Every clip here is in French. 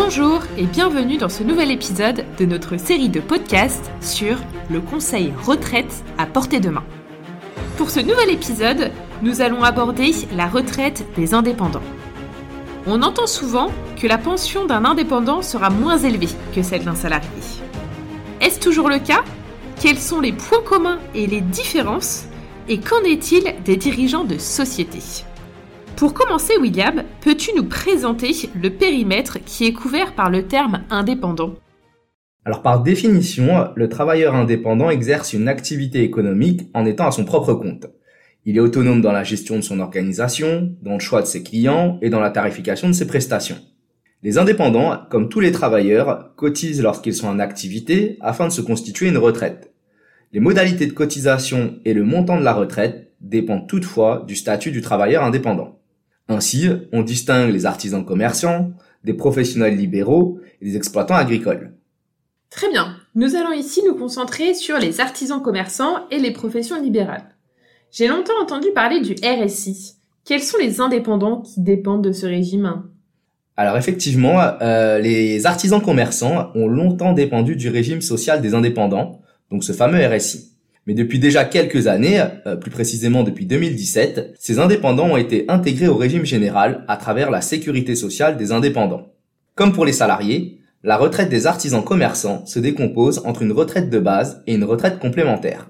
Bonjour et bienvenue dans ce nouvel épisode de notre série de podcasts sur le conseil retraite à portée de main. Pour ce nouvel épisode, nous allons aborder la retraite des indépendants. On entend souvent que la pension d'un indépendant sera moins élevée que celle d'un salarié. Est-ce toujours le cas? Quels sont les points communs et les différences? Et qu'en est-il des dirigeants de société? Pour commencer, William, peux-tu nous présenter le périmètre qui est couvert par le terme indépendant? Alors par définition, le travailleur indépendant exerce une activité économique en étant à son propre compte. Il est autonome dans la gestion de son organisation, dans le choix de ses clients et dans la tarification de ses prestations. Les indépendants, comme tous les travailleurs, cotisent lorsqu'ils sont en activité afin de se constituer une retraite. Les modalités de cotisation et le montant de la retraite dépendent toutefois du statut du travailleur indépendant. Ainsi, on distingue les artisans commerçants, des professionnels libéraux et des exploitants agricoles. Très bien. Nous allons ici nous concentrer sur les artisans commerçants et les professions libérales. J'ai longtemps entendu parler du RSI. Quels sont les indépendants qui dépendent de ce régime? Alors effectivement, euh, les artisans commerçants ont longtemps dépendu du régime social des indépendants, donc ce fameux RSI. Mais depuis déjà quelques années, euh, plus précisément depuis 2017, ces indépendants ont été intégrés au régime général à travers la sécurité sociale des indépendants. Comme pour les salariés, la retraite des artisans commerçants se décompose entre une retraite de base et une retraite complémentaire.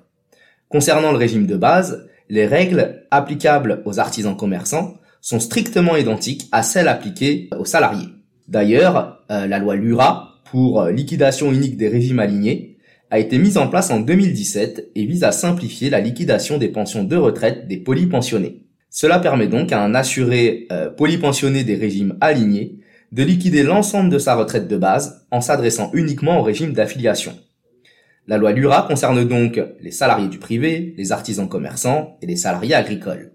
Concernant le régime de base, les règles applicables aux artisans commerçants sont strictement identiques à celles appliquées aux salariés. D'ailleurs, euh, la loi LURA, pour euh, liquidation unique des régimes alignés, a été mise en place en 2017 et vise à simplifier la liquidation des pensions de retraite des polypensionnés. Cela permet donc à un assuré euh, polypensionné des régimes alignés de liquider l'ensemble de sa retraite de base en s'adressant uniquement au régime d'affiliation. La loi Lura concerne donc les salariés du privé, les artisans commerçants et les salariés agricoles.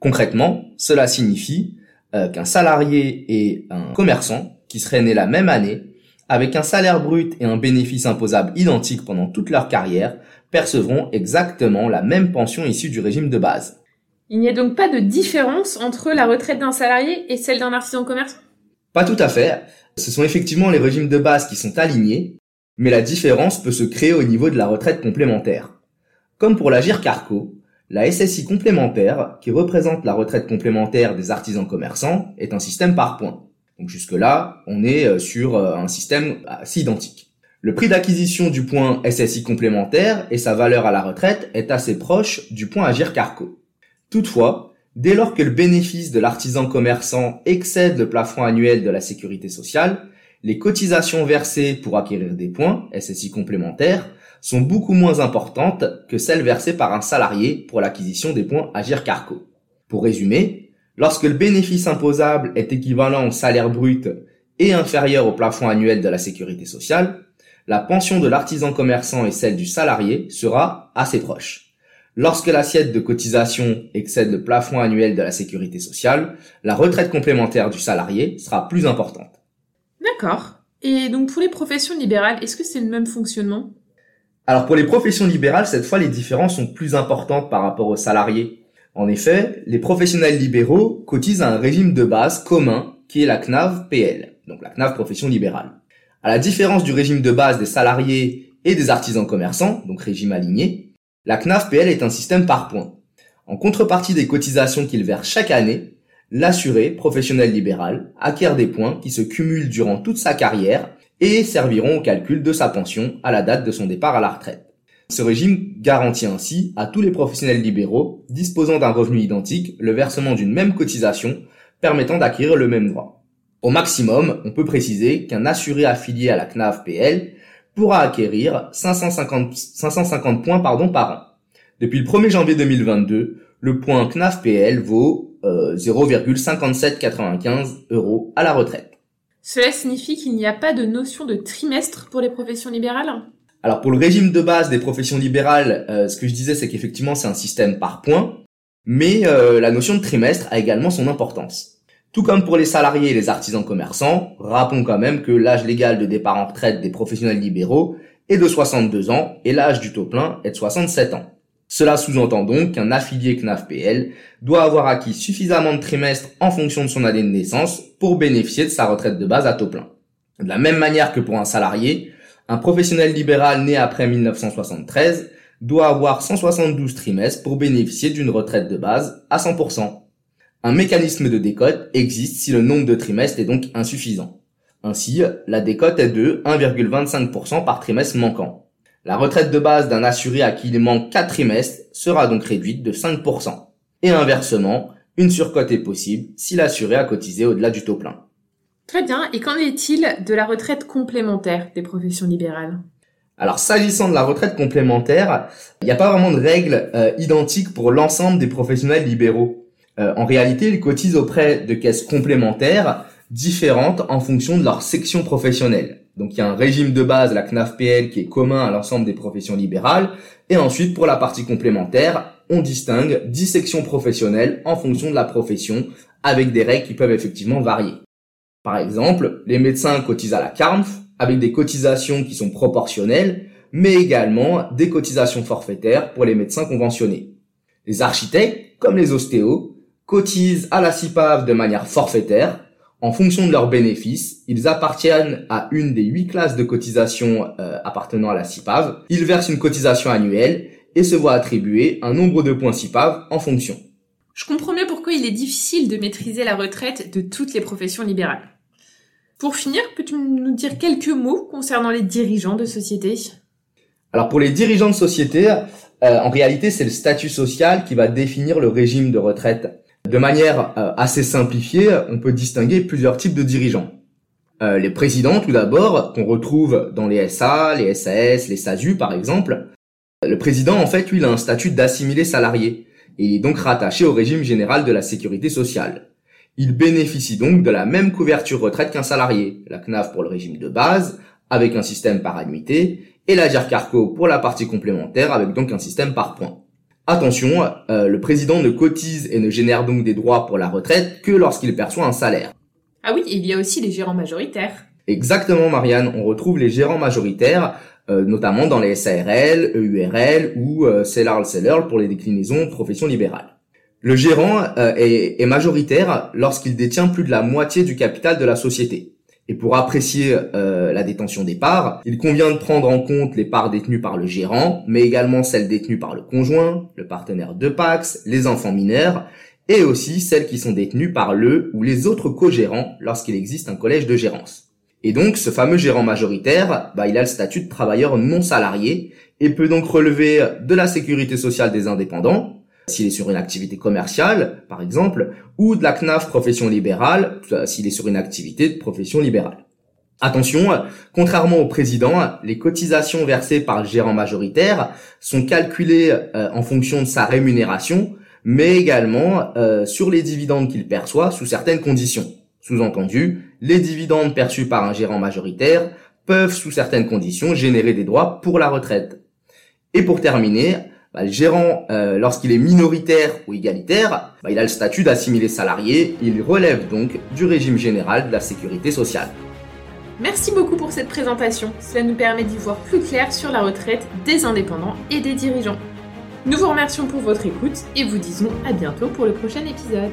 Concrètement, cela signifie euh, qu'un salarié et un commerçant qui seraient nés la même année avec un salaire brut et un bénéfice imposable identique pendant toute leur carrière, percevront exactement la même pension issue du régime de base. Il n'y a donc pas de différence entre la retraite d'un salarié et celle d'un artisan commerçant Pas tout à fait. Ce sont effectivement les régimes de base qui sont alignés, mais la différence peut se créer au niveau de la retraite complémentaire. Comme pour la Carco, la SSI complémentaire, qui représente la retraite complémentaire des artisans commerçants, est un système par points. Donc jusque-là, on est euh, sur euh, un système assez identique. Le prix d'acquisition du point SSI complémentaire et sa valeur à la retraite est assez proche du point Agir Carco. Toutefois, dès lors que le bénéfice de l'artisan commerçant excède le plafond annuel de la sécurité sociale, les cotisations versées pour acquérir des points SSI complémentaires sont beaucoup moins importantes que celles versées par un salarié pour l'acquisition des points Agir Carco. Pour résumer, Lorsque le bénéfice imposable est équivalent au salaire brut et inférieur au plafond annuel de la sécurité sociale, la pension de l'artisan commerçant et celle du salarié sera assez proche. Lorsque l'assiette de cotisation excède le plafond annuel de la sécurité sociale, la retraite complémentaire du salarié sera plus importante. D'accord. Et donc pour les professions libérales, est-ce que c'est le même fonctionnement? Alors pour les professions libérales, cette fois les différences sont plus importantes par rapport aux salariés. En effet, les professionnels libéraux cotisent à un régime de base commun qui est la CNAV PL, donc la CNAV profession libérale. À la différence du régime de base des salariés et des artisans commerçants, donc régime aligné, la CNAV PL est un système par points. En contrepartie des cotisations qu'il verse chaque année, l'assuré professionnel libéral acquiert des points qui se cumulent durant toute sa carrière et serviront au calcul de sa pension à la date de son départ à la retraite. Ce régime garantit ainsi à tous les professionnels libéraux disposant d'un revenu identique le versement d'une même cotisation permettant d'acquérir le même droit. Au maximum, on peut préciser qu'un assuré affilié à la CNAV PL pourra acquérir 550, 550 points par an. Depuis le 1er janvier 2022, le point CNAV PL vaut euh, 0,5795 euros à la retraite. Cela signifie qu'il n'y a pas de notion de trimestre pour les professions libérales? Alors pour le régime de base des professions libérales, euh, ce que je disais, c'est qu'effectivement c'est un système par points, mais euh, la notion de trimestre a également son importance. Tout comme pour les salariés et les artisans commerçants, rappelons quand même que l'âge légal de départ en retraite des professionnels libéraux est de 62 ans et l'âge du taux plein est de 67 ans. Cela sous-entend donc qu'un affilié CNAF-PL doit avoir acquis suffisamment de trimestres en fonction de son année de naissance pour bénéficier de sa retraite de base à taux plein. De la même manière que pour un salarié, un professionnel libéral né après 1973 doit avoir 172 trimestres pour bénéficier d'une retraite de base à 100%. Un mécanisme de décote existe si le nombre de trimestres est donc insuffisant. Ainsi, la décote est de 1,25% par trimestre manquant. La retraite de base d'un assuré à qui il manque 4 trimestres sera donc réduite de 5%. Et inversement, une surcote est possible si l'assuré a cotisé au-delà du taux plein. Très bien, et qu'en est-il de la retraite complémentaire des professions libérales? Alors s'agissant de la retraite complémentaire, il n'y a pas vraiment de règles euh, identiques pour l'ensemble des professionnels libéraux. Euh, en réalité, ils cotisent auprès de caisses complémentaires différentes en fonction de leur section professionnelle. Donc il y a un régime de base, la CNAFPL, qui est commun à l'ensemble des professions libérales. Et ensuite, pour la partie complémentaire, on distingue 10 sections professionnelles en fonction de la profession, avec des règles qui peuvent effectivement varier. Par exemple, les médecins cotisent à la CARMF, avec des cotisations qui sont proportionnelles, mais également des cotisations forfaitaires pour les médecins conventionnés. Les architectes, comme les ostéos, cotisent à la CIPAV de manière forfaitaire. En fonction de leurs bénéfices, ils appartiennent à une des huit classes de cotisation euh, appartenant à la CIPAV. Ils versent une cotisation annuelle et se voient attribuer un nombre de points CIPAV en fonction. Je comprends mieux pourquoi il est difficile de maîtriser la retraite de toutes les professions libérales. Pour finir, peux-tu nous dire quelques mots concernant les dirigeants de société? Alors pour les dirigeants de société, euh, en réalité c'est le statut social qui va définir le régime de retraite. De manière euh, assez simplifiée, on peut distinguer plusieurs types de dirigeants. Euh, les présidents tout d'abord, qu'on retrouve dans les SA, les SAS, les SASU par exemple. Le président en fait lui il a un statut d'assimilé salarié et est donc rattaché au régime général de la sécurité sociale. Il bénéficie donc de la même couverture retraite qu'un salarié, la CNAF pour le régime de base, avec un système par annuité, et la GERCARCO pour la partie complémentaire, avec donc un système par points. Attention, euh, le président ne cotise et ne génère donc des droits pour la retraite que lorsqu'il perçoit un salaire. Ah oui, il y a aussi les gérants majoritaires. Exactement Marianne, on retrouve les gérants majoritaires, euh, notamment dans les SARL, EURL ou euh, Seller pour les déclinaisons profession libérale. Le gérant euh, est, majoritaire lorsqu'il détient plus de la moitié du capital de la société. Et pour apprécier euh, la détention des parts, il convient de prendre en compte les parts détenues par le gérant, mais également celles détenues par le conjoint, le partenaire de Pax, les enfants mineurs, et aussi celles qui sont détenues par le ou les autres co-gérants lorsqu'il existe un collège de gérance. Et donc, ce fameux gérant majoritaire, bah, il a le statut de travailleur non salarié et peut donc relever de la sécurité sociale des indépendants, s'il est sur une activité commerciale, par exemple, ou de la CNAF profession libérale, euh, s'il est sur une activité de profession libérale. Attention, contrairement au président, les cotisations versées par le gérant majoritaire sont calculées euh, en fonction de sa rémunération, mais également euh, sur les dividendes qu'il perçoit sous certaines conditions. Sous-entendu, les dividendes perçus par un gérant majoritaire peuvent, sous certaines conditions, générer des droits pour la retraite. Et pour terminer, bah, gérant, euh, lorsqu'il est minoritaire ou égalitaire, bah, il a le statut d'assimilé salarié, il relève donc du régime général de la sécurité sociale. Merci beaucoup pour cette présentation, cela nous permet d'y voir plus clair sur la retraite des indépendants et des dirigeants. Nous vous remercions pour votre écoute et vous disons à bientôt pour le prochain épisode.